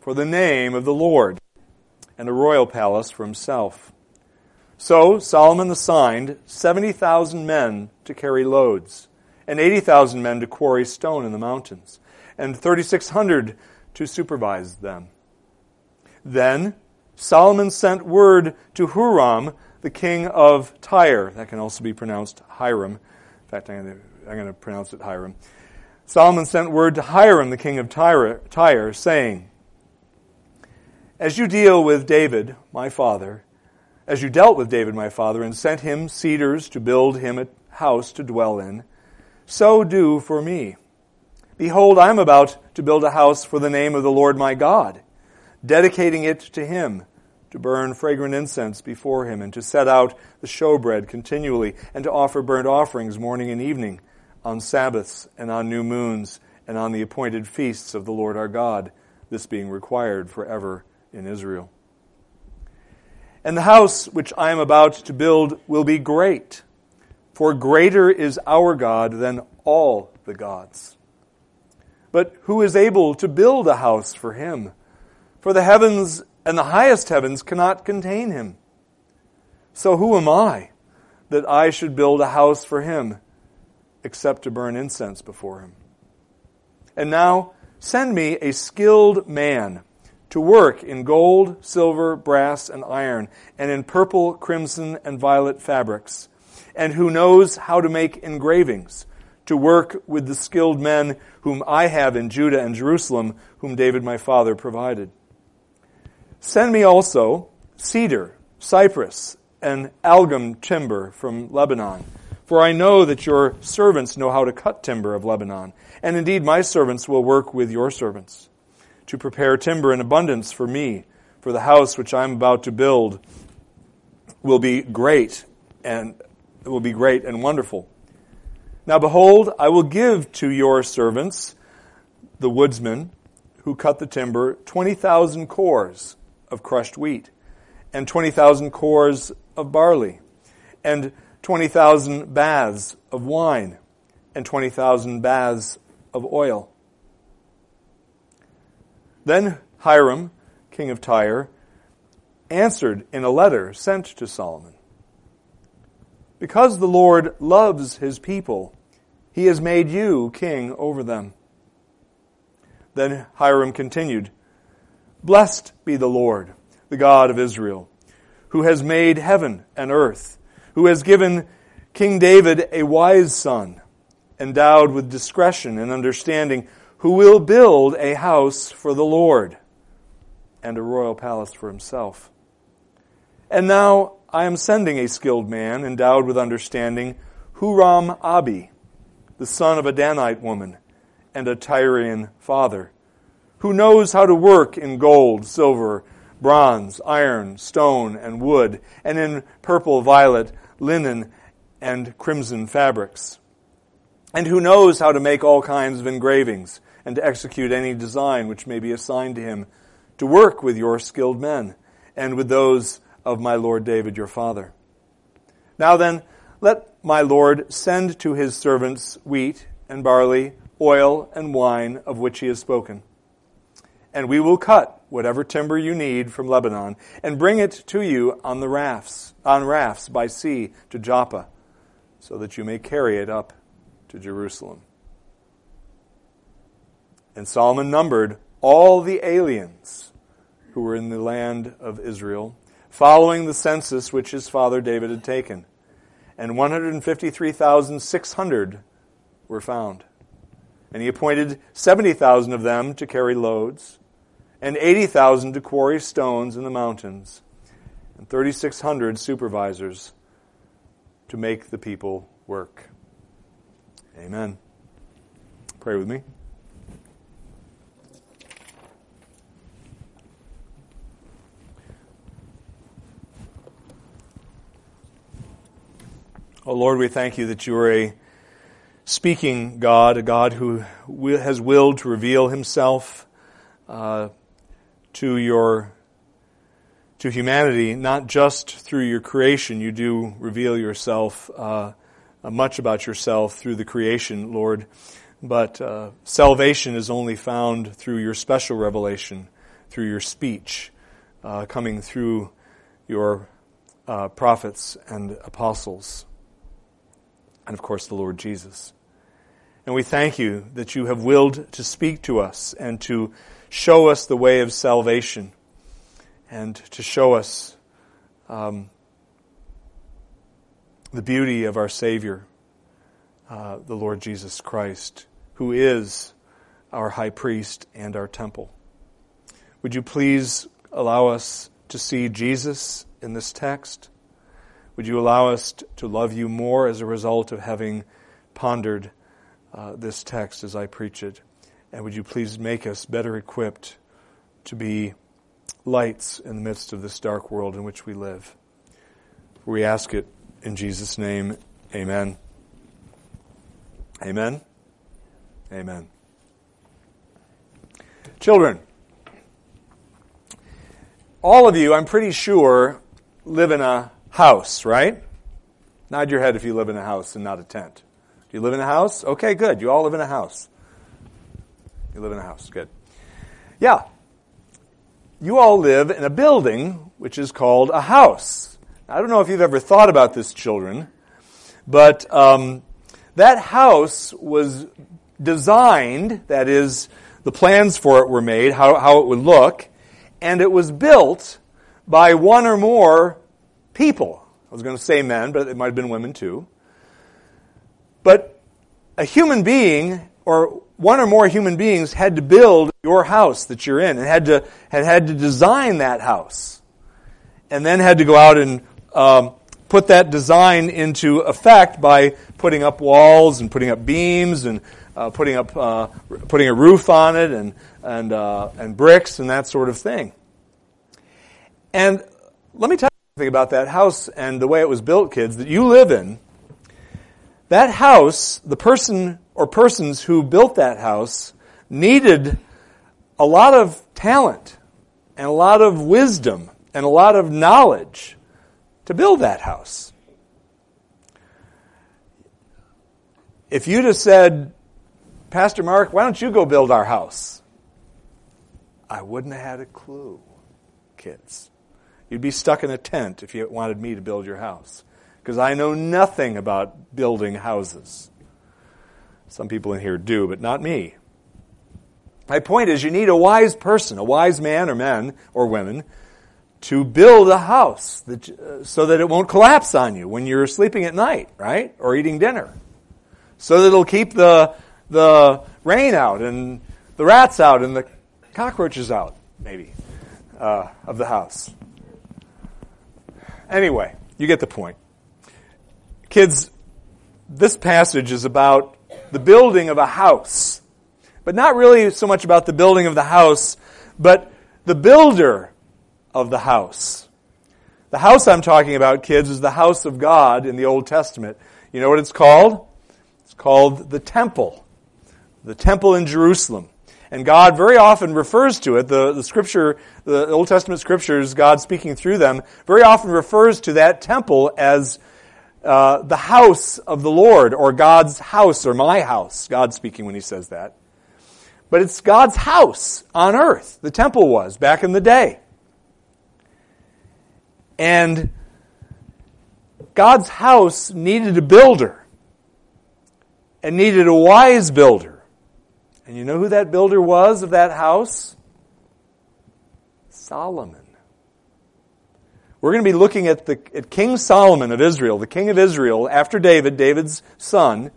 for the name of the Lord, and a royal palace for himself. So Solomon assigned 70,000 men to carry loads, and 80,000 men to quarry stone in the mountains, and 3,600 to supervise them. Then Solomon sent word to Huram, the king of Tyre. That can also be pronounced Hiram. In fact, I'm going to, I'm going to pronounce it Hiram. Solomon sent word to Hiram, the king of Tyre, Tyre, saying, As you deal with David, my father, as you dealt with David, my father, and sent him cedars to build him a house to dwell in, so do for me. Behold, I am about to build a house for the name of the Lord my God, dedicating it to him, to burn fragrant incense before him, and to set out the showbread continually, and to offer burnt offerings morning and evening on Sabbaths and on new moons and on the appointed feasts of the Lord our God, this being required forever in Israel. And the house which I am about to build will be great, for greater is our God than all the gods. But who is able to build a house for him? For the heavens and the highest heavens cannot contain him. So who am I that I should build a house for him? except to burn incense before him. And now send me a skilled man to work in gold, silver, brass, and iron, and in purple, crimson, and violet fabrics, and who knows how to make engravings, to work with the skilled men whom I have in Judah and Jerusalem, whom David my father provided. Send me also cedar, cypress, and algum timber from Lebanon for I know that your servants know how to cut timber of Lebanon. And indeed, my servants will work with your servants to prepare timber in abundance for me, for the house which I am about to build will be great and will be great and wonderful. Now behold, I will give to your servants, the woodsmen who cut the timber, 20,000 kors of crushed wheat and 20,000 kors of barley and 20,000 baths of wine and 20,000 baths of oil. Then Hiram, king of Tyre, answered in a letter sent to Solomon Because the Lord loves his people, he has made you king over them. Then Hiram continued Blessed be the Lord, the God of Israel, who has made heaven and earth who has given King David a wise son, endowed with discretion and understanding, who will build a house for the Lord and a royal palace for himself. And now I am sending a skilled man, endowed with understanding, Huram Abi, the son of a Danite woman and a Tyrian father, who knows how to work in gold, silver, bronze, iron, stone, and wood, and in purple, violet, linen, and crimson fabrics. And who knows how to make all kinds of engravings and to execute any design which may be assigned to him to work with your skilled men and with those of my Lord David your father. Now then, let my Lord send to his servants wheat and barley, oil and wine of which he has spoken. And we will cut whatever timber you need from Lebanon, and bring it to you on the rafts, on rafts by sea to Joppa, so that you may carry it up to Jerusalem. And Solomon numbered all the aliens who were in the land of Israel, following the census which his father David had taken. And 153,600 were found. And he appointed 70,000 of them to carry loads and 80,000 to quarry stones in the mountains, and 3,600 supervisors to make the people work. Amen. Pray with me. Oh Lord, we thank you that you are a speaking God, a God who has willed to reveal himself uh, to your to humanity, not just through your creation. You do reveal yourself, uh, much about yourself through the creation, Lord. But uh, salvation is only found through your special revelation through your speech, uh, coming through your uh, prophets and apostles, and of course the Lord Jesus. And we thank you that you have willed to speak to us and to show us the way of salvation and to show us um, the beauty of our Savior, uh, the Lord Jesus Christ, who is our high priest and our temple. Would you please allow us to see Jesus in this text? Would you allow us to love you more as a result of having pondered uh, this text as I preach it? And would you please make us better equipped to be lights in the midst of this dark world in which we live? We ask it in Jesus' name. Amen. Amen. Amen. Children, all of you, I'm pretty sure, live in a house, right? Nod your head if you live in a house and not a tent. Do you live in a house? Okay, good. You all live in a house. You live in a house. Good. Yeah. You all live in a building which is called a house. I don't know if you've ever thought about this, children, but um, that house was designed, that is, the plans for it were made, how, how it would look, and it was built by one or more people. I was going to say men, but it might have been women too. But a human being, or one or more human beings, had to build your house that you're in, and had to had, had to design that house, and then had to go out and um, put that design into effect by putting up walls and putting up beams and uh, putting up uh, putting a roof on it and and uh, and bricks and that sort of thing. And let me tell something about that house and the way it was built, kids, that you live in. That house, the person or persons who built that house needed a lot of talent and a lot of wisdom and a lot of knowledge to build that house. If you'd have said, Pastor Mark, why don't you go build our house? I wouldn't have had a clue, kids. You'd be stuck in a tent if you wanted me to build your house. Because I know nothing about building houses. Some people in here do, but not me. My point is, you need a wise person, a wise man or men or women, to build a house that, uh, so that it won't collapse on you when you're sleeping at night, right? Or eating dinner. So that it'll keep the, the rain out and the rats out and the cockroaches out, maybe, uh, of the house. Anyway, you get the point. Kids, this passage is about the building of a house, but not really so much about the building of the house, but the builder of the house. The house I'm talking about, kids, is the house of God in the Old Testament. You know what it's called? It's called the temple. The temple in Jerusalem. And God very often refers to it, the, the scripture, the Old Testament scriptures, God speaking through them, very often refers to that temple as uh, the house of the Lord, or God's house, or my house. God speaking when he says that. But it's God's house on earth. The temple was back in the day. And God's house needed a builder and needed a wise builder. And you know who that builder was of that house? Solomon. We're going to be looking at, the, at King Solomon of Israel, the king of Israel, after David, David's son.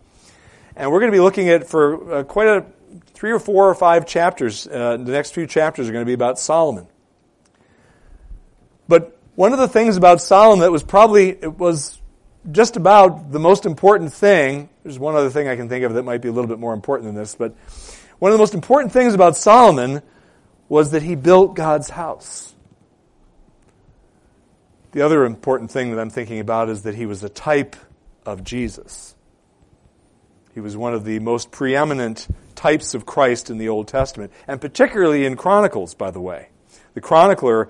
And we're going to be looking at for uh, quite a three or four or five chapters. Uh, the next few chapters are going to be about Solomon. But one of the things about Solomon that was probably, it was just about the most important thing. There's one other thing I can think of that might be a little bit more important than this, but one of the most important things about Solomon was that he built God's house. The other important thing that I'm thinking about is that he was a type of Jesus. He was one of the most preeminent types of Christ in the Old Testament, and particularly in Chronicles, by the way. The chronicler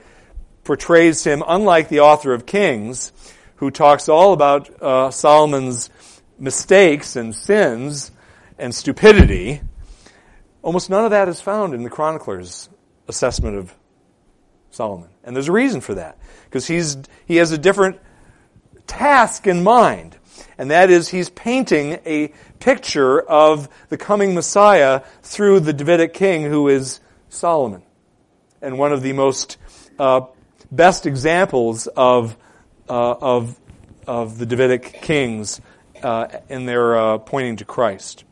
portrays him, unlike the author of Kings, who talks all about uh, Solomon's mistakes and sins and stupidity. Almost none of that is found in the chronicler's assessment of Solomon. And there's a reason for that. Because he's, he has a different task in mind. And that is, he's painting a picture of the coming Messiah through the Davidic king who is Solomon. And one of the most uh, best examples of, uh, of, of the Davidic kings uh, in their uh, pointing to Christ.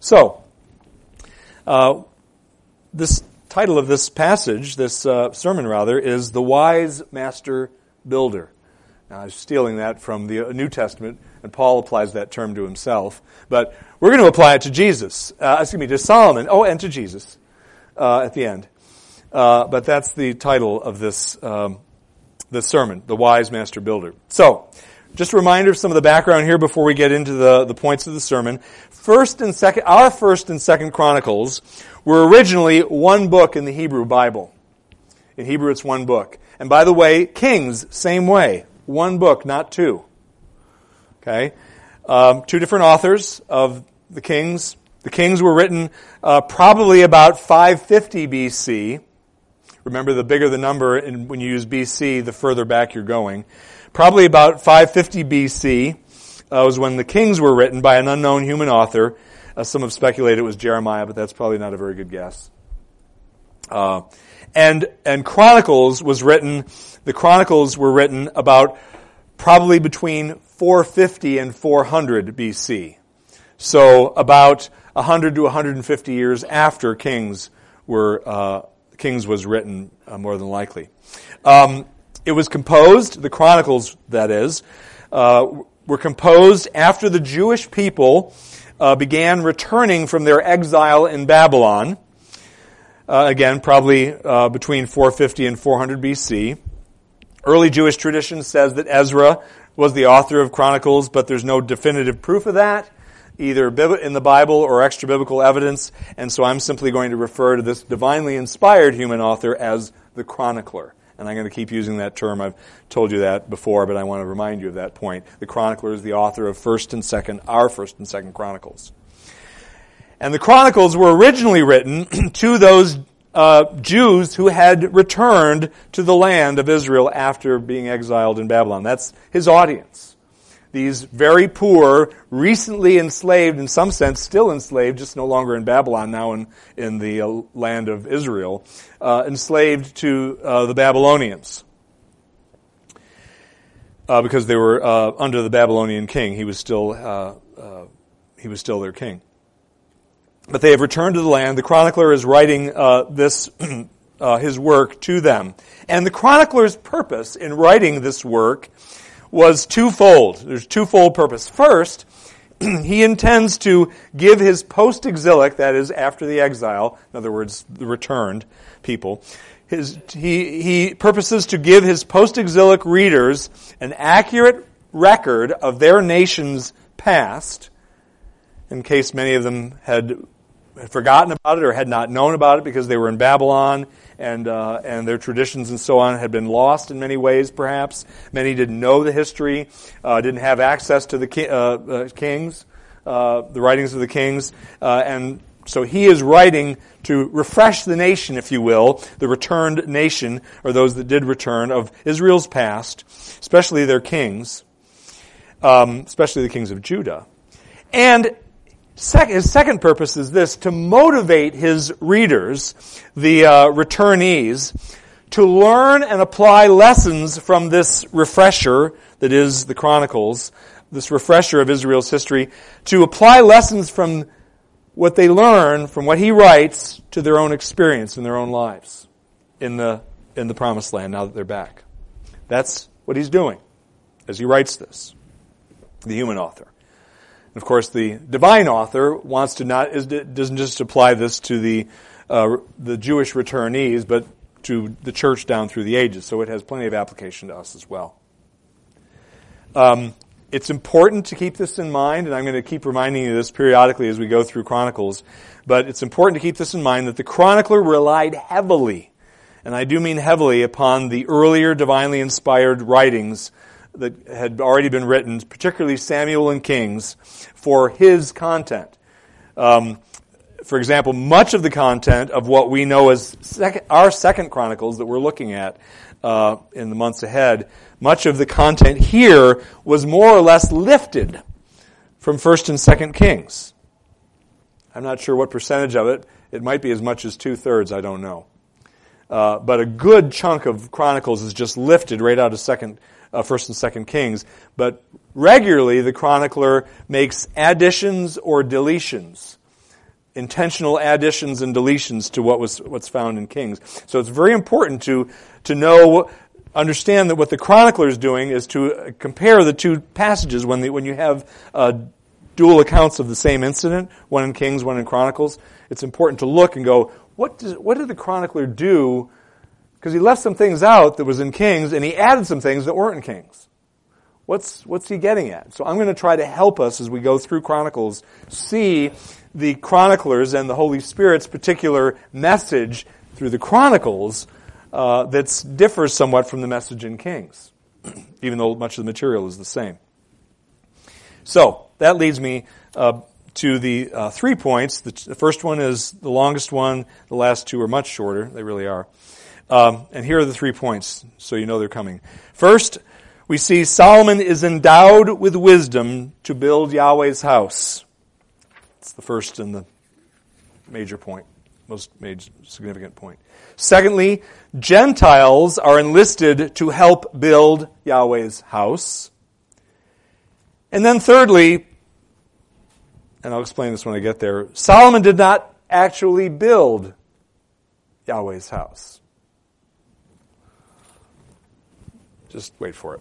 So, uh, this title of this passage, this uh, sermon rather, is The Wise Master Builder. Now, I'm stealing that from the New Testament, and Paul applies that term to himself. But we're going to apply it to Jesus, uh, excuse me, to Solomon, oh, and to Jesus uh, at the end. Uh, but that's the title of this, um, this sermon, The Wise Master Builder. So, just a reminder of some of the background here before we get into the, the points of the sermon. First and second, our first and second Chronicles were originally one book in the Hebrew Bible. In Hebrew, it's one book. And by the way, Kings, same way. One book, not two. Okay? Um, two different authors of the Kings. The Kings were written uh, probably about 550 BC. Remember, the bigger the number, and when you use BC, the further back you're going probably about 550 BC uh, was when the Kings were written by an unknown human author. Uh, some have speculated it was Jeremiah, but that's probably not a very good guess. Uh, and and Chronicles was written. The Chronicles were written about probably between 450 and 400 BC. So about 100 to 150 years after Kings were uh, Kings was written, uh, more than likely. Um, it was composed, the Chronicles, that is, uh, were composed after the Jewish people uh, began returning from their exile in Babylon. Uh, again, probably uh, between 450 and 400 BC. Early Jewish tradition says that Ezra was the author of Chronicles, but there's no definitive proof of that, either in the Bible or extra biblical evidence, and so I'm simply going to refer to this divinely inspired human author as the chronicler and I'm going to keep using that term. I've told you that before, but I want to remind you of that point. The chronicler is the author of First and Second, our First and Second Chronicles. And the Chronicles were originally written to those uh, Jews who had returned to the land of Israel after being exiled in Babylon. That's his audience these very poor, recently enslaved, in some sense still enslaved, just no longer in Babylon, now in, in the uh, land of Israel, uh, enslaved to uh, the Babylonians. Uh, because they were uh, under the Babylonian king. He was still, uh, he was still their king. But they have returned to the land. The chronicler is writing this, his work to them. And the chronicler's purpose in writing this work was twofold. There's twofold purpose. First, he intends to give his post-exilic, that is, after the exile, in other words, the returned people, his, he, he purposes to give his post-exilic readers an accurate record of their nation's past, in case many of them had forgotten about it or had not known about it because they were in Babylon and, uh, and their traditions and so on had been lost in many ways, perhaps. Many didn't know the history, uh, didn't have access to the ki- uh, uh kings, uh, the writings of the kings, uh, and so he is writing to refresh the nation, if you will, the returned nation, or those that did return of Israel's past, especially their kings, um, especially the kings of Judah. And his second purpose is this, to motivate his readers, the uh, returnees, to learn and apply lessons from this refresher that is the Chronicles, this refresher of Israel's history, to apply lessons from what they learn from what he writes to their own experience in their own lives in the, in the promised land now that they're back. That's what he's doing as he writes this, the human author. Of course, the divine author wants to not doesn't just apply this to the uh, the Jewish returnees, but to the church down through the ages. So it has plenty of application to us as well. Um, it's important to keep this in mind, and I'm going to keep reminding you this periodically as we go through Chronicles. But it's important to keep this in mind that the chronicler relied heavily, and I do mean heavily, upon the earlier divinely inspired writings that had already been written, particularly Samuel and Kings, for his content. Um, for example, much of the content of what we know as second, our Second Chronicles that we're looking at uh, in the months ahead, much of the content here was more or less lifted from First and Second Kings. I'm not sure what percentage of it. It might be as much as two thirds. I don't know. Uh, but a good chunk of Chronicles is just lifted right out of Second, First and Second Kings. But regularly, the chronicler makes additions or deletions, intentional additions and deletions to what was what's found in Kings. So it's very important to to know, understand that what the chronicler is doing is to compare the two passages when the, when you have uh, dual accounts of the same incident, one in Kings, one in Chronicles. It's important to look and go, what, does, what did the chronicler do? Because he left some things out that was in Kings, and he added some things that weren't in Kings. What's, what's he getting at? So I'm going to try to help us as we go through Chronicles see the chroniclers and the Holy Spirit's particular message through the Chronicles uh, that differs somewhat from the message in Kings, even though much of the material is the same. So that leads me uh, to the uh, three points. The, the, first one is the longest one. The last two are much shorter. They really are. Um, and here are the three points, so you know they're coming. First, we see Solomon is endowed with wisdom to build Yahweh's house. It's the first and the major point, most major, significant point. Secondly, Gentiles are enlisted to help build Yahweh's house. And then thirdly, and I'll explain this when I get there, Solomon did not actually build Yahweh's house. Just wait for it.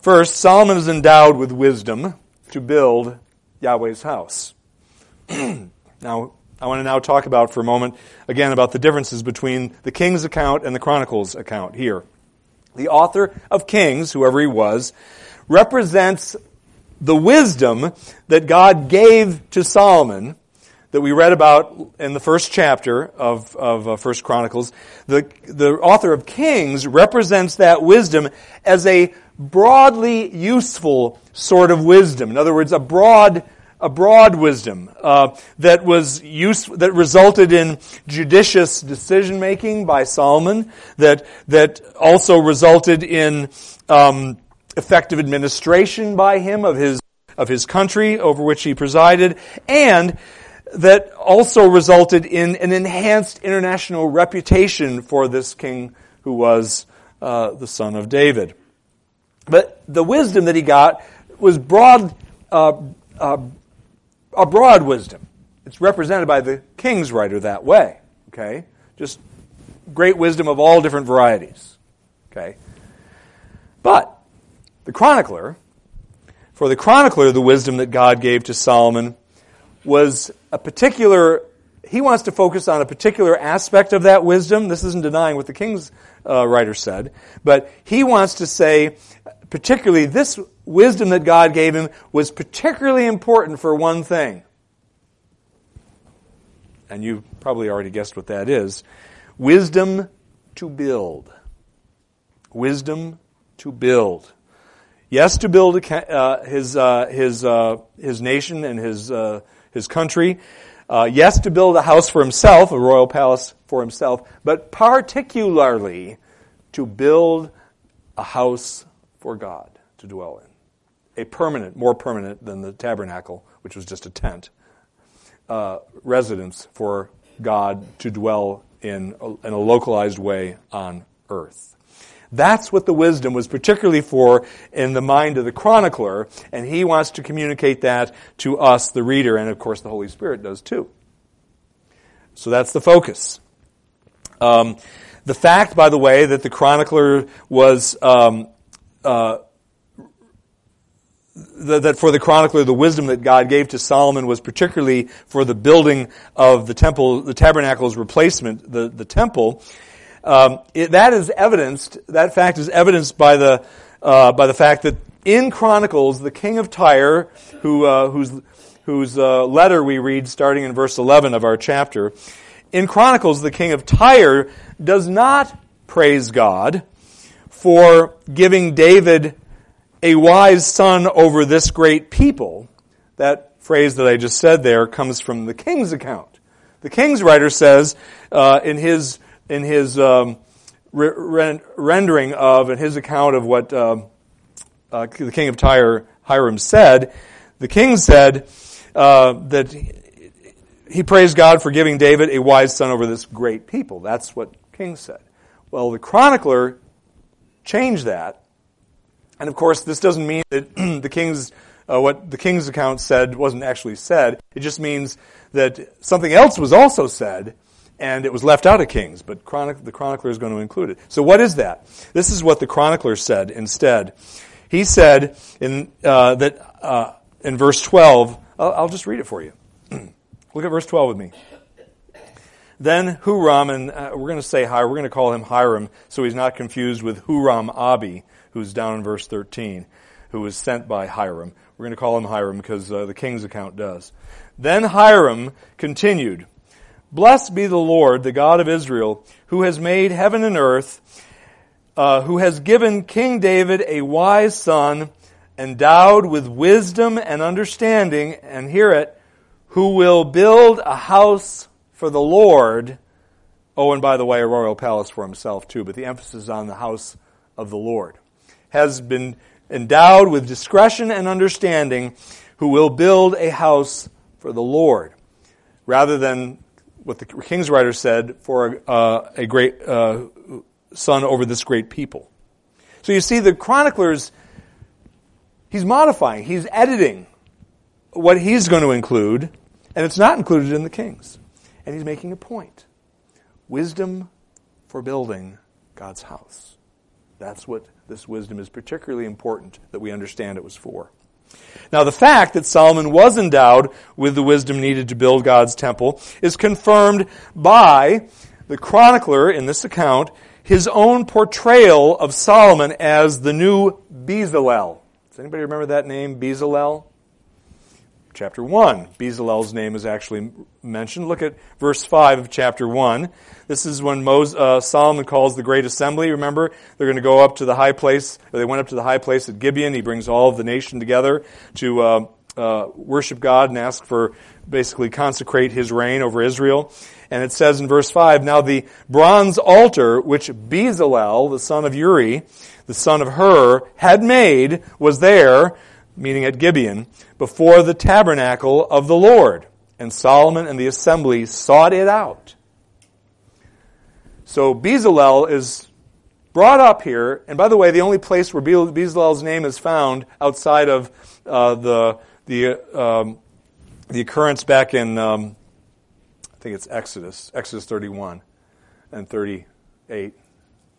First, Solomon is endowed with wisdom to build Yahweh's house. now, I want to now talk about for a moment, again, about the differences between the King's account and the Chronicles account here. The author of Kings, whoever he was, represents the wisdom that God gave to Solomon that we read about in the first chapter of, of uh, First Chronicles, the, the author of Kings represents that wisdom as a broadly useful sort of wisdom. In other words, a broad, a broad wisdom uh, that was use, that resulted in judicious decision making by Solomon, that that also resulted in um, effective administration by him of his, of his country over which he presided, and that also resulted in an enhanced international reputation for this king who was uh, the son of David. But the wisdom that he got was broad, uh, uh, a broad wisdom. It's represented by the king's writer that way. Okay, just great wisdom of all different varieties. Okay, but the chronicler, for the chronicler, the wisdom that God gave to Solomon was a particular, he wants to focus on a particular aspect of that wisdom. This isn't denying what the king's uh, writer said, but he wants to say, particularly, this wisdom that God gave him was particularly important for one thing. And you probably already guessed what that is wisdom to build. Wisdom to build. Yes, to build uh, his, uh, his, uh, his nation and his, uh, his country. Uh, yes, to build a house for himself, a royal palace for himself, but particularly to build a house for God to dwell in. A permanent, more permanent than the tabernacle, which was just a tent, uh, residence for God to dwell in a, in a localized way on earth. That's what the wisdom was particularly for in the mind of the chronicler, and he wants to communicate that to us, the reader, and of course the Holy Spirit does too. So that's the focus. Um, the fact, by the way, that the chronicler was um, uh, that for the chronicler, the wisdom that God gave to Solomon was particularly for the building of the temple, the tabernacle's replacement, the, the temple, um, it, that is evidenced, that fact is evidenced by the, uh, by the fact that in Chronicles, the king of Tyre, who, uh, whose, whose uh, letter we read starting in verse 11 of our chapter, in Chronicles, the king of Tyre does not praise God for giving David a wise son over this great people. That phrase that I just said there comes from the king's account. The King's writer says uh, in his in his um, re- rendering of and his account of what uh, uh, the king of Tyre Hiram said, the king said uh, that he praised God for giving David a wise son over this great people. That's what King said. Well, the chronicler changed that, and of course, this doesn't mean that the king's uh, what the king's account said wasn't actually said. It just means that something else was also said, and it was left out of Kings, but chronic, the chronicler is going to include it. So what is that? This is what the chronicler said instead. He said in uh, that uh, in verse 12. I'll, I'll just read it for you. Look at verse 12 with me. Then Huram, and uh, we're going to say Hiram, we're going to call him Hiram, so he's not confused with Huram Abi, who's down in verse 13, who was sent by Hiram. We're going to call him Hiram because uh, the king's account does. Then Hiram continued, Blessed be the Lord, the God of Israel, who has made heaven and earth, uh, who has given King David a wise son, endowed with wisdom and understanding, and hear it, who will build a house for the Lord. Oh, and by the way, a royal palace for himself too, but the emphasis is on the house of the Lord. Has been endowed with discretion and understanding, who will build a house for the Lord. Rather than what the king's writer said, for a, uh, a great uh, son over this great people. So you see, the chroniclers, he's modifying, he's editing what he's going to include, and it's not included in the kings. And he's making a point. Wisdom for building God's house. That's what this wisdom is particularly important that we understand it was for. Now, the fact that Solomon was endowed with the wisdom needed to build God's temple is confirmed by the chronicler in this account, his own portrayal of Solomon as the new Bezalel. Does anybody remember that name, Bezalel? Chapter 1. Bezalel's name is actually mentioned. Look at verse 5 of chapter 1. This is when Moses, uh, Solomon calls the great assembly. Remember, they're going to go up to the high place. They went up to the high place at Gibeon. He brings all of the nation together to uh, uh, worship God and ask for basically consecrate his reign over Israel. And it says in verse 5, Now the bronze altar which Bezalel, the son of Uri, the son of Hur, had made was there, meaning at Gibeon, before the tabernacle of the Lord. And Solomon and the assembly sought it out. So Bezalel is brought up here, and by the way, the only place where Bezalel's name is found outside of uh, the the um, the occurrence back in um, I think it's Exodus, Exodus 31 and 38,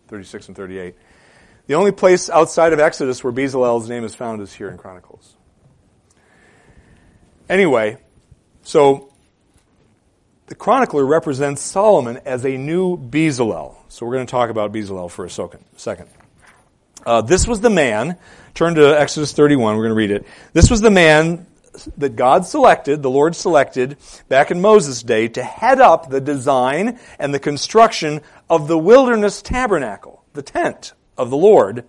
36 and 38. The only place outside of Exodus where Bezalel's name is found is here in Chronicles. Anyway, so the chronicler represents Solomon as a new Bezalel. So we're going to talk about Bezalel for a second. Uh, this was the man, turn to Exodus 31, we're going to read it. This was the man that God selected, the Lord selected back in Moses' day to head up the design and the construction of the wilderness tabernacle, the tent of the Lord,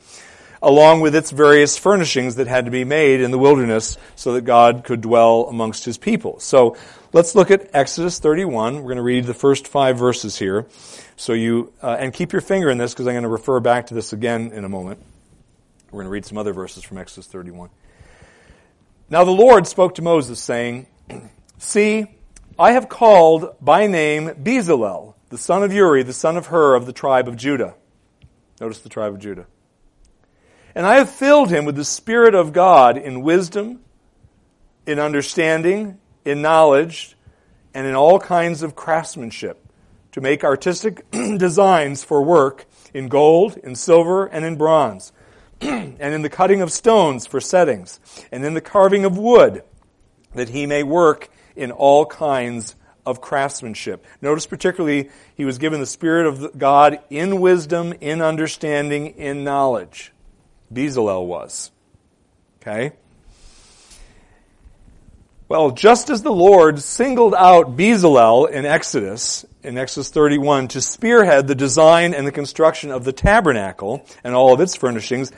along with its various furnishings that had to be made in the wilderness so that God could dwell amongst his people. So let's look at Exodus 31. We're going to read the first five verses here. So you, uh, and keep your finger in this because I'm going to refer back to this again in a moment. We're going to read some other verses from Exodus 31. Now the Lord spoke to Moses saying, See, I have called by name Bezalel, the son of Uri, the son of Hur of the tribe of Judah. Notice the tribe of Judah. And I have filled him with the Spirit of God in wisdom, in understanding, in knowledge, and in all kinds of craftsmanship, to make artistic designs for work in gold, in silver, and in bronze, and in the cutting of stones for settings, and in the carving of wood, that he may work in all kinds of craftsmanship. Notice particularly, he was given the Spirit of God in wisdom, in understanding, in knowledge. Bezalel was. Okay? Well, just as the Lord singled out Bezalel in Exodus, in Exodus 31, to spearhead the design and the construction of the tabernacle and all of its furnishings,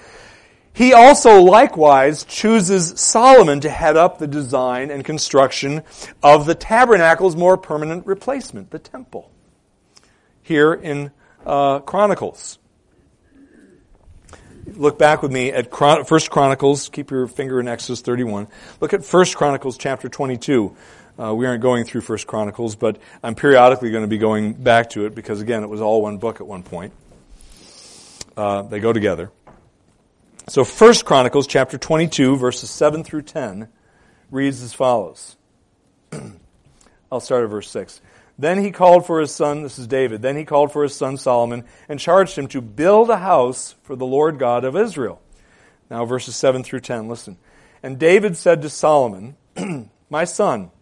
he also likewise chooses Solomon to head up the design and construction of the tabernacle's more permanent replacement, the temple. Here in uh, Chronicles. Look back with me at Chron- First Chronicles. Keep your finger in Exodus 31. Look at First Chronicles chapter 22. Uh, we aren't going through First Chronicles, but I'm periodically going to be going back to it because, again, it was all one book at one point. Uh, they go together. So First Chronicles chapter 22 verses 7 through 10 reads as follows. I'll start at verse 6. Then he called for his son, this is David, then he called for his son Solomon and charged him to build a house for the Lord God of Israel. Now verses 7 through 10, listen. And David said to Solomon, My son,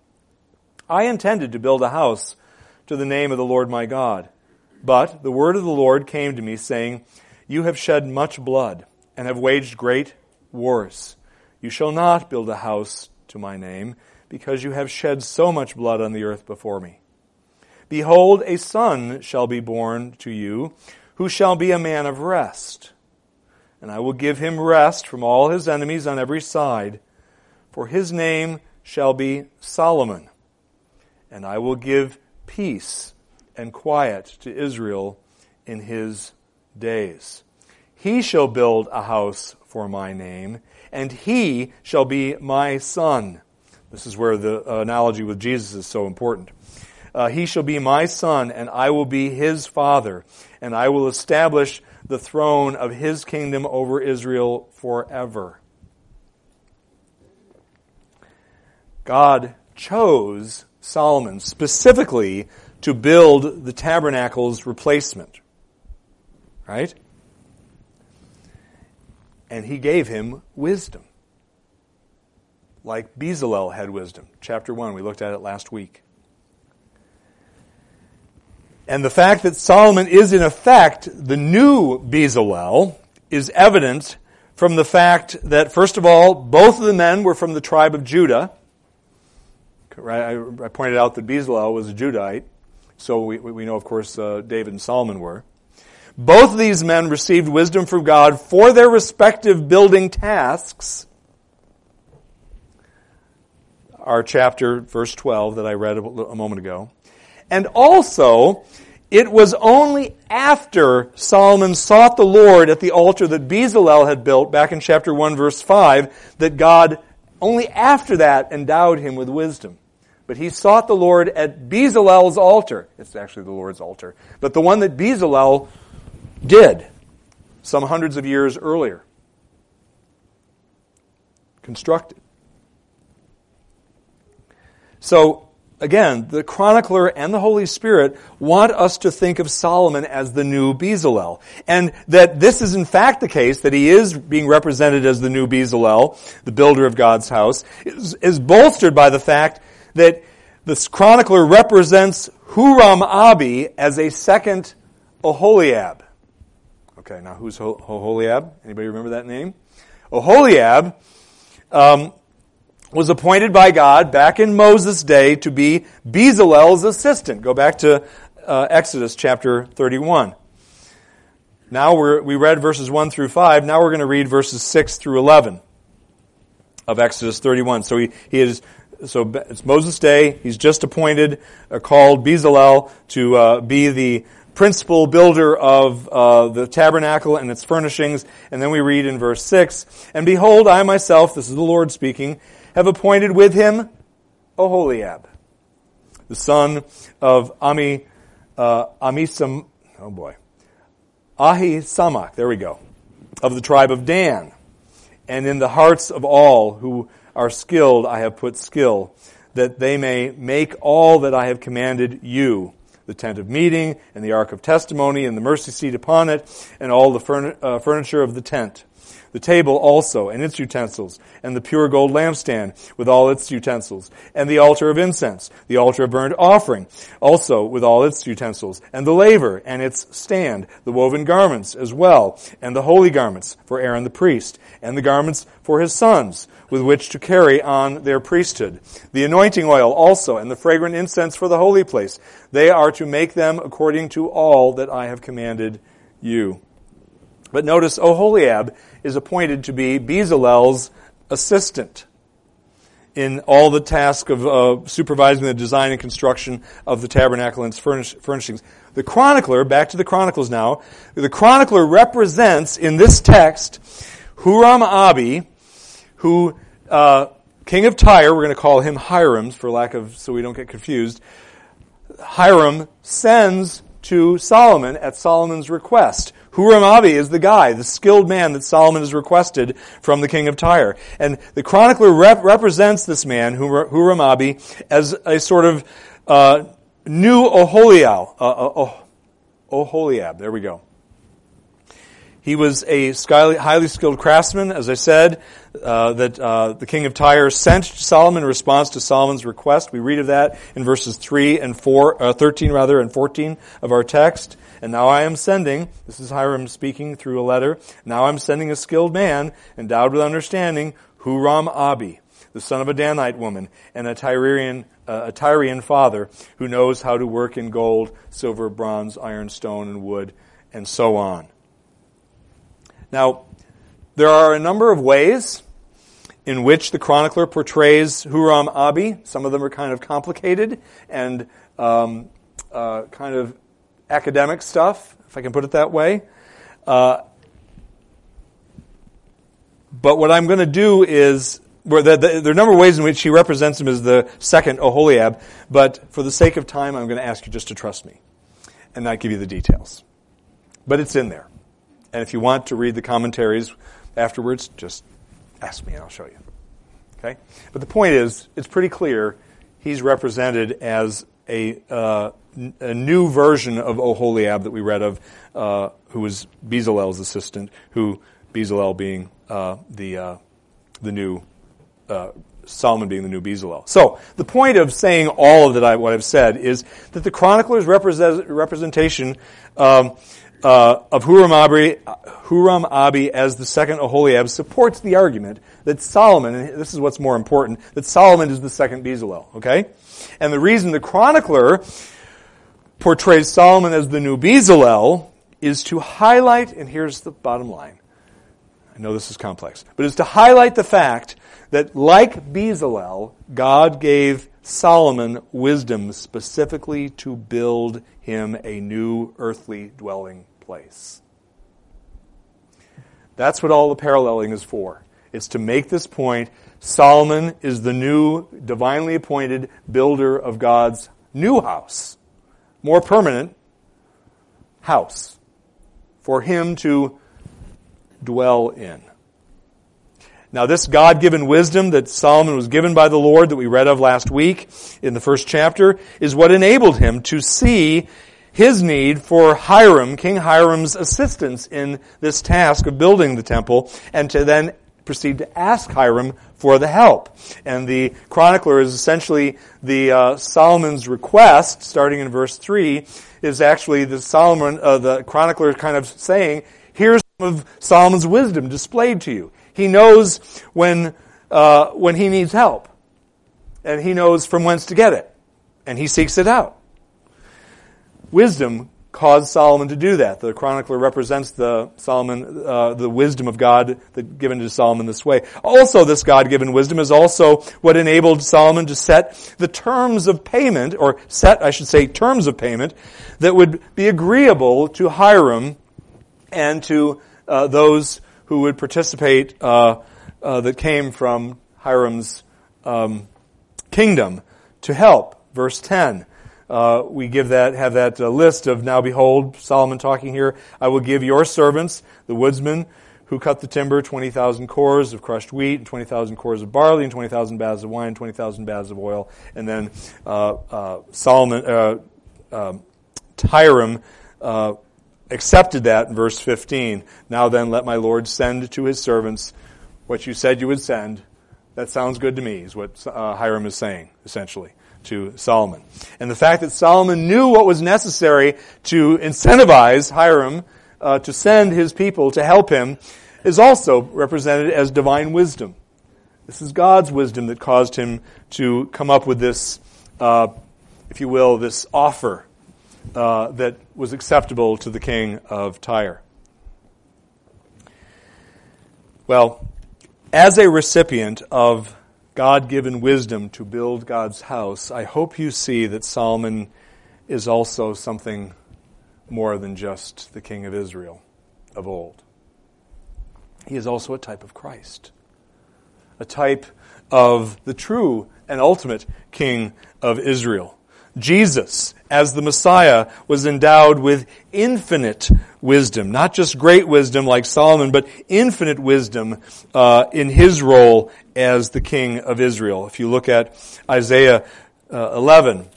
I intended to build a house to the name of the Lord my God. But the word of the Lord came to me, saying, You have shed much blood and have waged great wars. You shall not build a house to my name, because you have shed so much blood on the earth before me. Behold, a son shall be born to you, who shall be a man of rest. And I will give him rest from all his enemies on every side, for his name shall be Solomon. And I will give peace and quiet to Israel in his days. He shall build a house for my name, and he shall be my son. This is where the analogy with Jesus is so important. Uh, he shall be my son, and I will be his father, and I will establish the throne of his kingdom over Israel forever. God chose Solomon specifically to build the tabernacle's replacement. Right? And he gave him wisdom. Like Bezalel had wisdom. Chapter 1, we looked at it last week. And the fact that Solomon is in effect the new Bezalel is evident from the fact that, first of all, both of the men were from the tribe of Judah. I pointed out that Bezalel was a Judite, so we, we know, of course, uh, David and Solomon were. Both these men received wisdom from God for their respective building tasks. Our chapter, verse 12, that I read a moment ago. And also, it was only after Solomon sought the Lord at the altar that Bezalel had built back in chapter 1 verse 5 that God only after that endowed him with wisdom. But he sought the Lord at Bezalel's altar. It's actually the Lord's altar. But the one that Bezalel did some hundreds of years earlier. Constructed. So, again, the chronicler and the Holy Spirit want us to think of Solomon as the new Bezalel. And that this is in fact the case, that he is being represented as the new Bezalel, the builder of God's house, is, is bolstered by the fact that this chronicler represents Huram Abi as a second Oholiab. Okay, now who's Oholiab? Anybody remember that name? Oholiab um, was appointed by God back in Moses' day to be Bezalel's assistant. Go back to uh, Exodus chapter 31. Now we read verses 1 through 5. Now we're going to read verses 6 through 11 of Exodus 31. So he, he is so it's Moses' day. He's just appointed, uh, called Bezalel to uh, be the principal builder of uh, the tabernacle and its furnishings. And then we read in verse 6 And behold, I myself, this is the Lord speaking, have appointed with him Oholiab, the son of Ami, uh, Amisam, oh boy, Ahisamach, there we go, of the tribe of Dan. And in the hearts of all who are skilled, I have put skill, that they may make all that I have commanded you the tent of meeting, and the ark of testimony, and the mercy seat upon it, and all the uh, furniture of the tent. The table also, and its utensils, and the pure gold lampstand with all its utensils, and the altar of incense, the altar of burnt offering, also with all its utensils, and the laver and its stand, the woven garments as well, and the holy garments for Aaron the priest, and the garments for his sons, with which to carry on their priesthood. The anointing oil also, and the fragrant incense for the holy place. They are to make them according to all that I have commanded you. But notice Oholiab is appointed to be Bezalel's assistant in all the task of uh, supervising the design and construction of the tabernacle and its furnish- furnishings. The chronicler, back to the chronicles now, the chronicler represents in this text Huram Abi, who, uh, king of Tyre, we're going to call him Hiram for lack of, so we don't get confused. Hiram sends to Solomon at Solomon's request. Huram Abi is the guy, the skilled man that Solomon has requested from the king of Tyre. And the chronicler rep- represents this man, Huram Abi, as a sort of uh, new Oholiab. Uh, uh, Oholiab, there we go. He was a highly skilled craftsman, as I said, uh, that uh, the king of Tyre sent Solomon in response to Solomon's request. We read of that in verses 3 and 4, uh, 13 rather, and 14 of our text. And now I am sending, this is Hiram speaking through a letter, now I'm sending a skilled man, endowed with understanding, Huram Abi, the son of a Danite woman, and a Tyrian, uh, a Tyrian father, who knows how to work in gold, silver, bronze, iron, stone, and wood, and so on. Now, there are a number of ways in which the chronicler portrays Huram Abi. Some of them are kind of complicated and um, uh, kind of academic stuff, if I can put it that way. Uh, but what I'm going to do is, the, the, there are a number of ways in which he represents him as the second Oholiab, but for the sake of time, I'm going to ask you just to trust me and not give you the details. But it's in there. And if you want to read the commentaries afterwards, just ask me and I'll show you. Okay? But the point is, it's pretty clear he's represented as a, uh, a new version of Oholiab that we read of, uh, who was Bezalel's assistant, who Bezalel being uh, the, uh, the new uh, Solomon being the new Bezalel. So the point of saying all of that, I, what I've said, is that the chronicler's represent, representation um, uh, of Huram Abi, Huram Abi as the second Oholiab supports the argument that Solomon, and this is what's more important, that Solomon is the second Bezalel. Okay, and the reason the chronicler portrays Solomon as the new Bezalel is to highlight, and here's the bottom line. I know this is complex, but is to highlight the fact that, like Bezalel, God gave Solomon wisdom specifically to build him a new earthly dwelling place. That's what all the paralleling is for. It's to make this point Solomon is the new divinely appointed builder of God's new house, more permanent house for him to dwell in. Now, this God given wisdom that Solomon was given by the Lord that we read of last week in the first chapter is what enabled him to see his need for Hiram, King Hiram's assistance in this task of building the temple, and to then proceed to ask Hiram for the help. And the chronicler is essentially the uh, Solomon's request, starting in verse three, is actually the Solomon, uh, the chronicler, kind of saying, "Here's some of Solomon's wisdom displayed to you. He knows when uh, when he needs help, and he knows from whence to get it, and he seeks it out." wisdom caused Solomon to do that. The chronicler represents the Solomon, uh, the wisdom of God that given to Solomon this way. Also, this God-given wisdom is also what enabled Solomon to set the terms of payment, or set, I should say, terms of payment that would be agreeable to Hiram and to uh, those who would participate uh, uh that came from Hiram's um, kingdom to help. Verse ten uh, we give that, have that uh, list of now behold, Solomon talking here, I will give your servants, the woodsmen, who cut the timber, 20,000 kors of crushed wheat, and 20,000 kors of barley, and 20,000 baths of wine, and 20,000 baths of oil. And then uh, uh Solomon, uh, um, Hiram uh, accepted that in verse 15. Now then, let my Lord send to his servants what you said you would send. That sounds good to me, is what Hiram is saying, essentially to Solomon. And the fact that Solomon knew what was necessary to incentivize Hiram uh, to send his people to help him is also represented as divine wisdom. This is God's wisdom that caused him to come up with this, uh, if you will, this offer uh, that was acceptable to the king of Tyre. Well, as a recipient of God given wisdom to build God's house, I hope you see that Solomon is also something more than just the king of Israel of old. He is also a type of Christ, a type of the true and ultimate king of Israel. Jesus, as the Messiah, was endowed with infinite wisdom, not just great wisdom like Solomon, but infinite wisdom uh, in his role as the king of Israel. If you look at Isaiah uh, 11,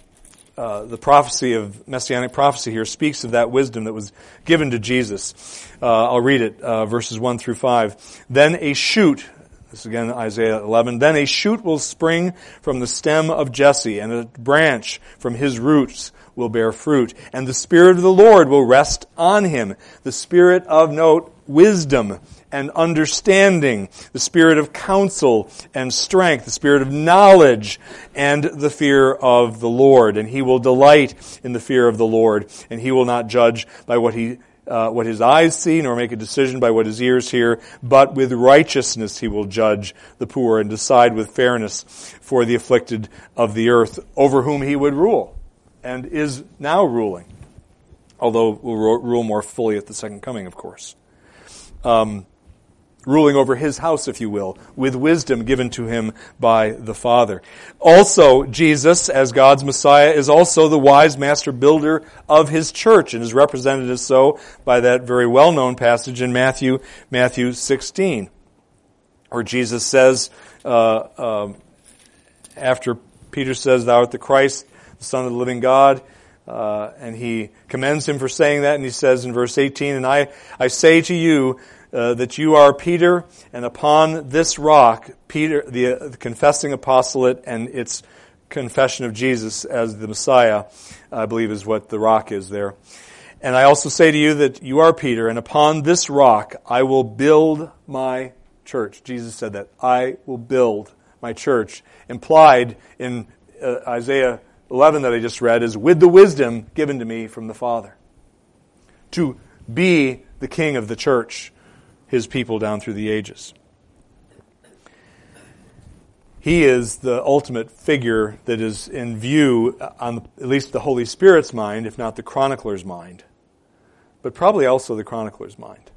uh, the prophecy of messianic prophecy here speaks of that wisdom that was given to Jesus. Uh, I'll read it, uh, verses 1 through 5. Then a shoot, this is again Isaiah 11, then a shoot will spring from the stem of Jesse, and a branch from his roots will bear fruit. And the Spirit of the Lord will rest on him. The Spirit of, note, wisdom and understanding, the spirit of counsel and strength, the spirit of knowledge and the fear of the Lord. And he will delight in the fear of the Lord, and he will not judge by what he uh, what his eyes see, nor make a decision by what his ears hear, but with righteousness he will judge the poor and decide with fairness for the afflicted of the earth, over whom he would rule, and is now ruling, although will rule more fully at the second coming, of course. Um, ruling over his house, if you will, with wisdom given to him by the Father. Also, Jesus, as God's Messiah, is also the wise master builder of his church and is represented as so by that very well-known passage in Matthew, Matthew 16, where Jesus says, uh, um, after Peter says, Thou art the Christ, the Son of the living God, uh, and he commends him for saying that, and he says in verse 18, And I, I say to you uh, that you are Peter, and upon this rock, Peter, the, uh, the, confessing apostolate and its confession of Jesus as the Messiah, I believe is what the rock is there. And I also say to you that you are Peter, and upon this rock I will build my church. Jesus said that. I will build my church. Implied in uh, Isaiah 11 that I just read is with the wisdom given to me from the Father. To be the king of the church his people down through the ages. He is the ultimate figure that is in view on at least the Holy Spirit's mind, if not the chronicler's mind, but probably also the chronicler's mind.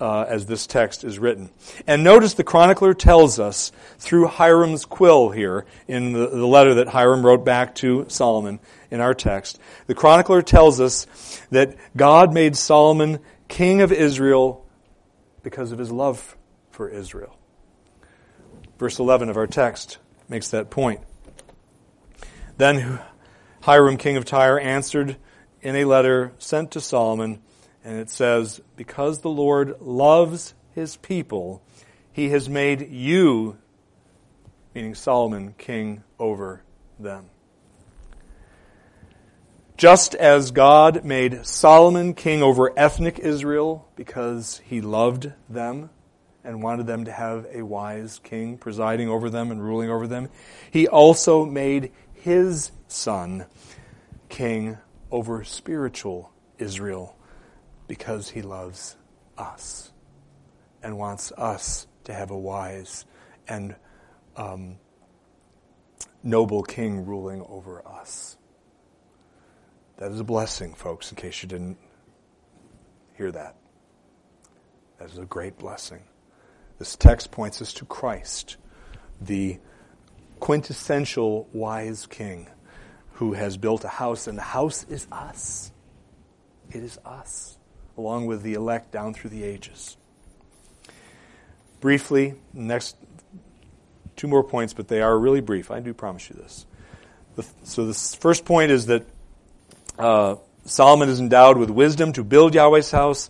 Uh, as this text is written. And notice the chronicler tells us through Hiram's quill here in the, the, letter that Hiram wrote back to Solomon in our text. The chronicler tells us that God made Solomon king of Israel because of his love for Israel. Verse 11 of our text makes that point. Then Hiram, king of Tyre, answered in a letter sent to Solomon, and it says, Because the Lord loves his people, he has made you, meaning Solomon, king over them. Just as God made Solomon king over ethnic Israel because he loved them and wanted them to have a wise king presiding over them and ruling over them, he also made his son king over spiritual Israel because he loves us and wants us to have a wise and um, noble king ruling over us. That is a blessing, folks, in case you didn't hear that. That is a great blessing. This text points us to Christ, the quintessential wise king who has built a house, and the house is us. It is us, along with the elect down through the ages. Briefly, next two more points, but they are really brief. I do promise you this. The, so, the first point is that uh, Solomon is endowed with wisdom to build Yahweh's house.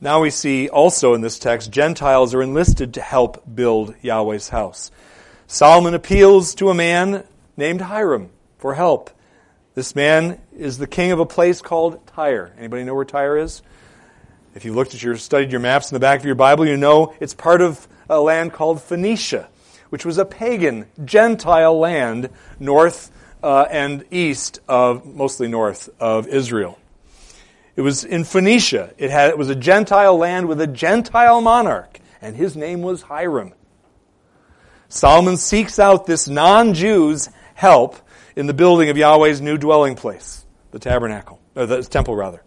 Now we see also in this text, Gentiles are enlisted to help build Yahweh's house. Solomon appeals to a man named Hiram for help. This man is the king of a place called Tyre. Anybody know where Tyre is? If you looked at your studied your maps in the back of your Bible, you know it's part of a land called Phoenicia, which was a pagan Gentile land north uh, and east of, mostly north of Israel. It was in Phoenicia. It, had, it was a Gentile land with a Gentile monarch. and his name was Hiram. Solomon seeks out this non-Jew's help in the building of Yahweh's new dwelling place, the tabernacle, or the temple rather.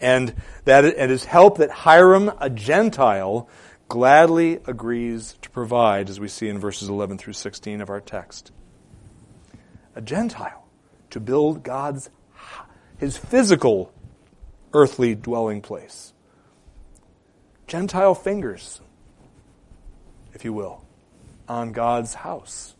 And that it is help that Hiram, a Gentile, gladly agrees to provide, as we see in verses 11 through 16 of our text. A Gentile to build God's, his physical earthly dwelling place. Gentile fingers, if you will, on God's house.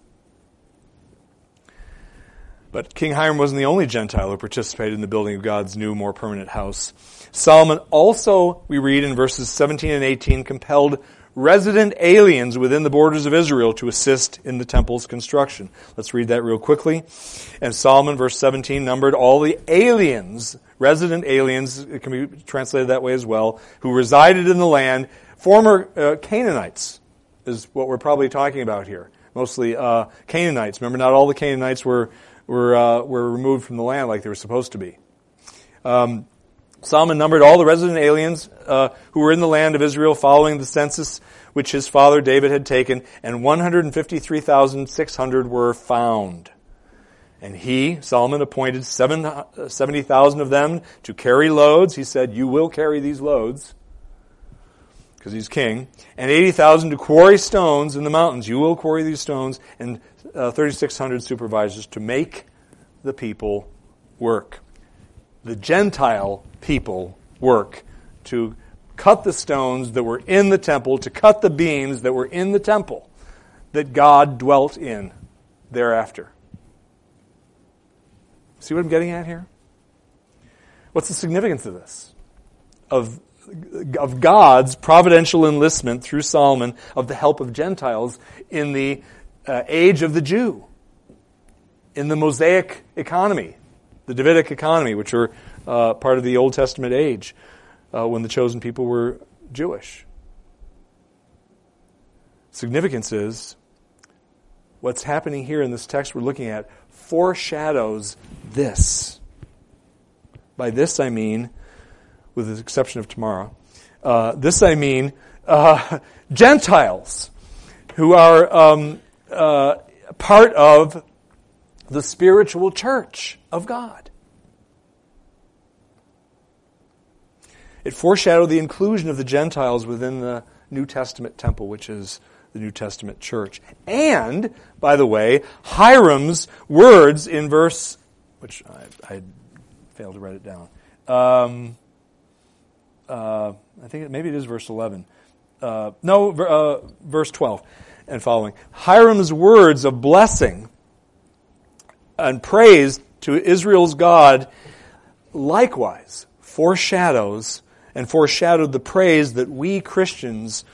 But King Hiram wasn't the only Gentile who participated in the building of God's new, more permanent house. Solomon also, we read in verses 17 and 18, compelled resident aliens within the borders of Israel to assist in the temple's construction. Let's read that real quickly. And Solomon, verse 17, numbered all the aliens, resident aliens, it can be translated that way as well, who resided in the land, former uh, Canaanites, is what we're probably talking about here. Mostly uh, Canaanites. Remember, not all the Canaanites were were uh, were removed from the land like they were supposed to be. Um, Solomon numbered all the resident aliens uh, who were in the land of Israel following the census which his father David had taken, and 153,600 were found. And he, Solomon, appointed 70,000 of them to carry loads. He said, You will carry these loads, because he's king. And 80,000 to quarry stones in the mountains. You will quarry these stones. And uh, 3,600 supervisors to make the people work. The Gentile people work to cut the stones that were in the temple, to cut the beams that were in the temple that God dwelt in thereafter. See what I'm getting at here? What's the significance of this? Of, of God's providential enlistment through Solomon of the help of Gentiles in the uh, age of the Jew, in the Mosaic economy, the Davidic economy, which are uh, part of the Old Testament age uh, when the chosen people were Jewish. Significance is what's happening here in this text we're looking at foreshadows this. By this I mean, with the exception of tomorrow, uh, this I mean uh, Gentiles who are um, uh, part of the spiritual church of God. It foreshadowed the inclusion of the Gentiles within the New Testament temple, which is the New Testament church. And, by the way, Hiram's words in verse, which I, I failed to write it down. Um, uh, I think maybe it is verse 11. Uh, no, uh, verse 12 and following. Hiram's words of blessing and praise to Israel's God likewise foreshadows and foreshadowed the praise that we Christians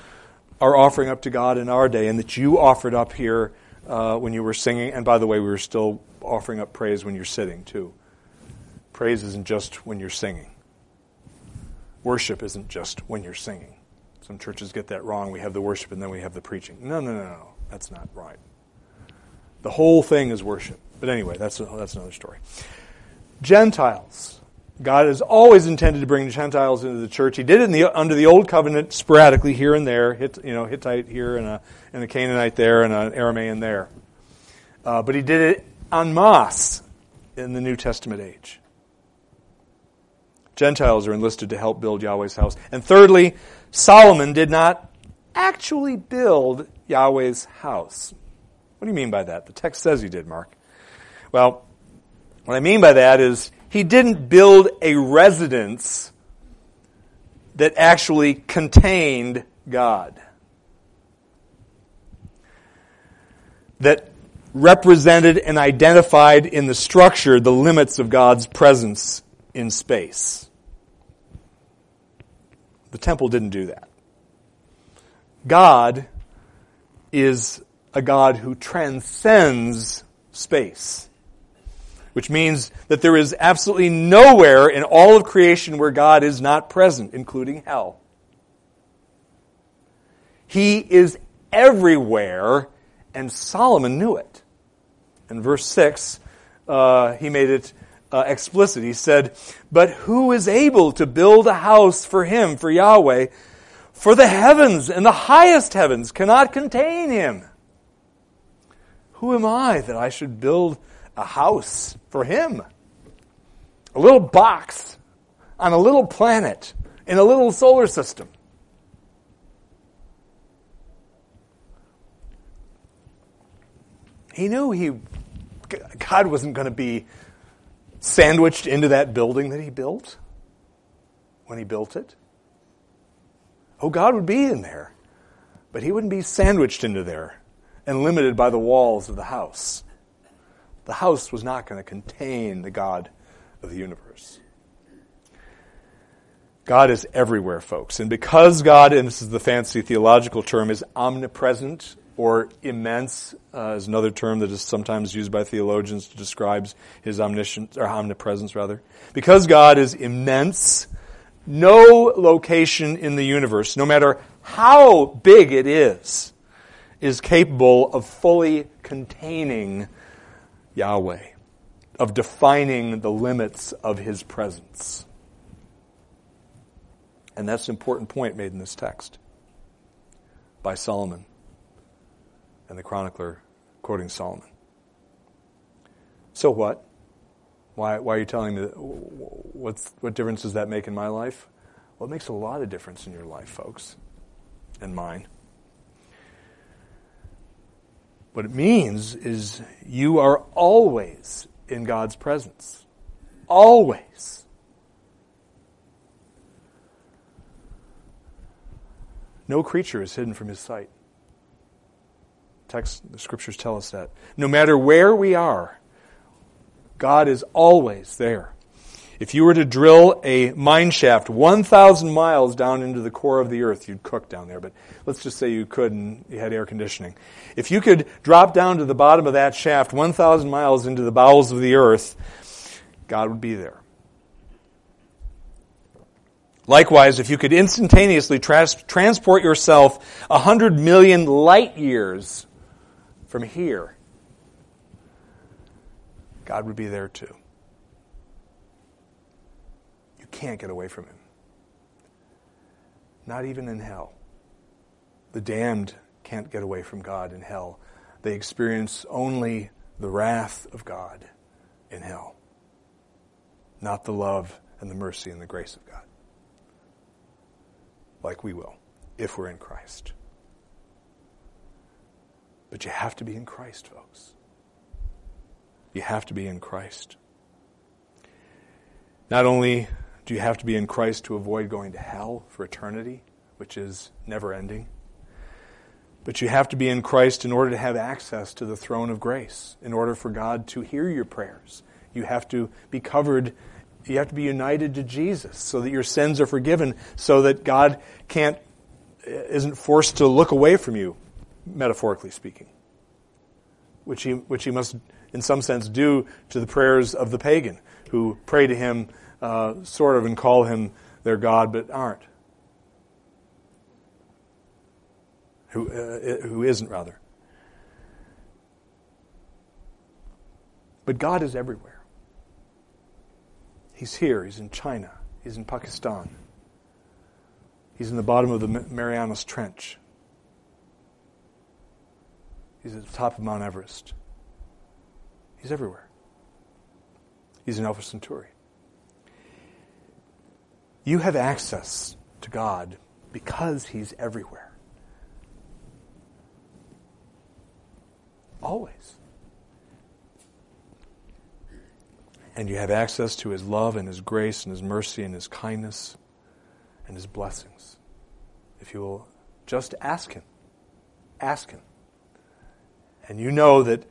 are offering up to God in our day and that you offered up here uh, when you were singing. And by the way, we were still offering up praise when you're sitting, too. Praise isn't just when you're singing, worship isn't just when you're singing. Some churches get that wrong. We have the worship and then we have the preaching. No, no, no, no. That's not right. The whole thing is worship. But anyway, that's, that's another story. Gentiles God has always intended to bring Gentiles into the church. He did it the, under the old covenant sporadically here and there, you know, Hittite here and a, and a Canaanite there and an Aramaean there. Uh, but he did it en masse in the New Testament age. Gentiles are enlisted to help build Yahweh's house. And thirdly, Solomon did not actually build Yahweh's house. What do you mean by that? The text says he did, Mark. Well, what I mean by that is he didn't build a residence that actually contained God. That represented and identified in the structure the limits of God's presence in space. The temple didn't do that. God is a God who transcends space which means that there is absolutely nowhere in all of creation where God is not present, including hell. He is everywhere, and Solomon knew it. In verse 6, uh, he made it uh, explicit. He said, But who is able to build a house for him, for Yahweh, For the heavens and the highest heavens cannot contain him. Who am I that I should build a house for him? A little box on a little planet in a little solar system. He knew he God wasn't going to be sandwiched into that building that he built when he built it. Oh, God would be in there, but he wouldn't be sandwiched into there and limited by the walls of the house. The house was not going to contain the God of the universe. God is everywhere, folks. And because God, and this is the fancy theological term, is omnipresent or immense uh, is another term that is sometimes used by theologians to describe his omniscience or omnipresence rather. Because God is immense, no location in the universe, no matter how big it is, is capable of fully containing Yahweh, of defining the limits of his presence. And that's an important point made in this text by Solomon and the chronicler quoting Solomon. So what? Why, why are you telling me? What's, what difference does that make in my life? Well, it makes a lot of difference in your life, folks, and mine. What it means is you are always in God's presence. Always. No creature is hidden from his sight text, the scriptures tell us that. No matter where we are, God is always there. If you were to drill a mine shaft 1,000 miles down into the core of the earth, you'd cook down there, but let's just say you could and you had air conditioning. If you could drop down to the bottom of that shaft 1,000 miles into the bowels of the earth, God would be there. Likewise, if you could instantaneously trans- transport yourself 100 million light years from here, God would be there too. You can't get away from Him. Not even in hell. The damned can't get away from God in hell. They experience only the wrath of God in hell, not the love and the mercy and the grace of God, like we will if we're in Christ. But you have to be in Christ, folks. You have to be in Christ. Not only do you have to be in Christ to avoid going to hell for eternity, which is never ending, but you have to be in Christ in order to have access to the throne of grace, in order for God to hear your prayers. You have to be covered, you have to be united to Jesus so that your sins are forgiven, so that God can't isn't forced to look away from you metaphorically speaking, which he, which he must, in some sense, do to the prayers of the pagan who pray to him uh, sort of and call him their God but aren't. Who, uh, who isn't, rather. But God is everywhere. He's here, He's in China, He's in Pakistan, He's in the bottom of the Marianas Trench. He's at the top of Mount Everest. He's everywhere. He's in Alpha Centauri. You have access to God because He's everywhere. Always. And you have access to His love and His grace and His mercy and His kindness and His blessings. If you will just ask Him. Ask Him and you know that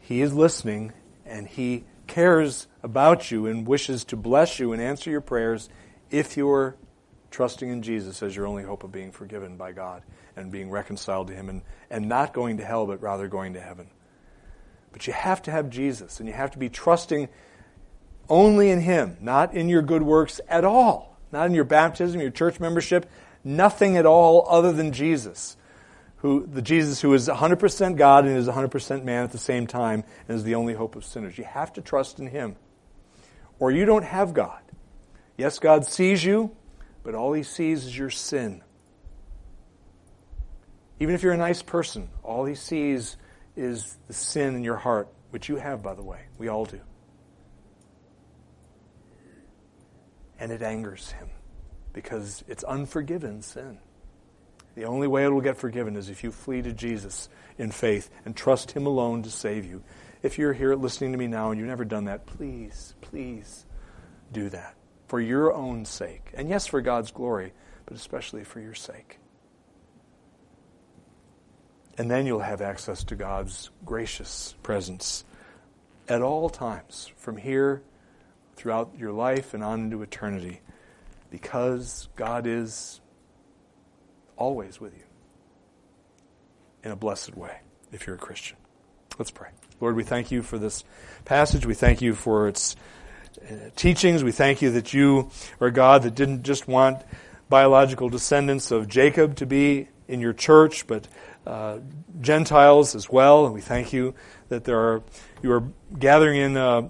He is listening and He cares about you and wishes to bless you and answer your prayers if you're trusting in Jesus as your only hope of being forgiven by God and being reconciled to Him and, and not going to hell, but rather going to heaven. But you have to have Jesus and you have to be trusting only in Him, not in your good works at all, not in your baptism, your church membership, nothing at all other than Jesus who the Jesus who is 100% God and is 100% man at the same time and is the only hope of sinners. You have to trust in him. Or you don't have God. Yes, God sees you, but all he sees is your sin. Even if you're a nice person, all he sees is the sin in your heart, which you have, by the way. We all do. And it angers him because it's unforgiven sin. The only way it will get forgiven is if you flee to Jesus in faith and trust Him alone to save you. If you're here listening to me now and you've never done that, please, please do that for your own sake. And yes, for God's glory, but especially for your sake. And then you'll have access to God's gracious presence at all times, from here throughout your life and on into eternity, because God is always with you in a blessed way if you're a Christian. Let's pray. Lord, we thank you for this passage. We thank you for its teachings. We thank you that you are God that didn't just want biological descendants of Jacob to be in your church, but uh, Gentiles as well. And we thank you that there are you are gathering in uh,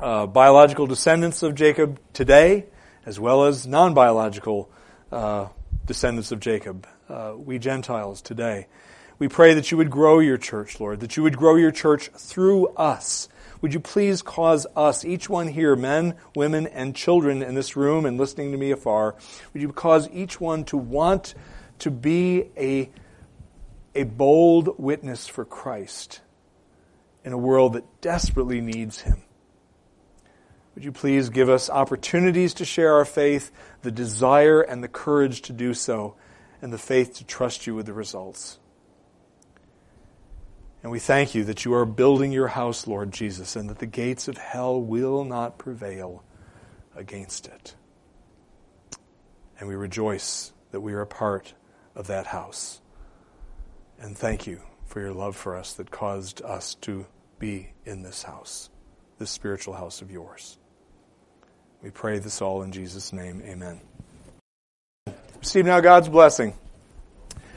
uh, biological descendants of Jacob today, as well as non-biological uh, descendants of Jacob. Uh, we Gentiles today. We pray that you would grow your church, Lord, that you would grow your church through us. Would you please cause us, each one here, men, women, and children in this room and listening to me afar, would you cause each one to want to be a a bold witness for Christ in a world that desperately needs him. Would you please give us opportunities to share our faith, the desire and the courage to do so, and the faith to trust you with the results? And we thank you that you are building your house, Lord Jesus, and that the gates of hell will not prevail against it. And we rejoice that we are a part of that house. And thank you for your love for us that caused us to be in this house, this spiritual house of yours. We pray this all in Jesus' name. Amen. Receive now God's blessing.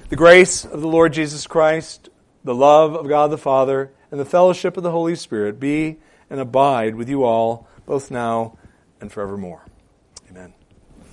The grace of the Lord Jesus Christ, the love of God the Father, and the fellowship of the Holy Spirit be and abide with you all, both now and forevermore.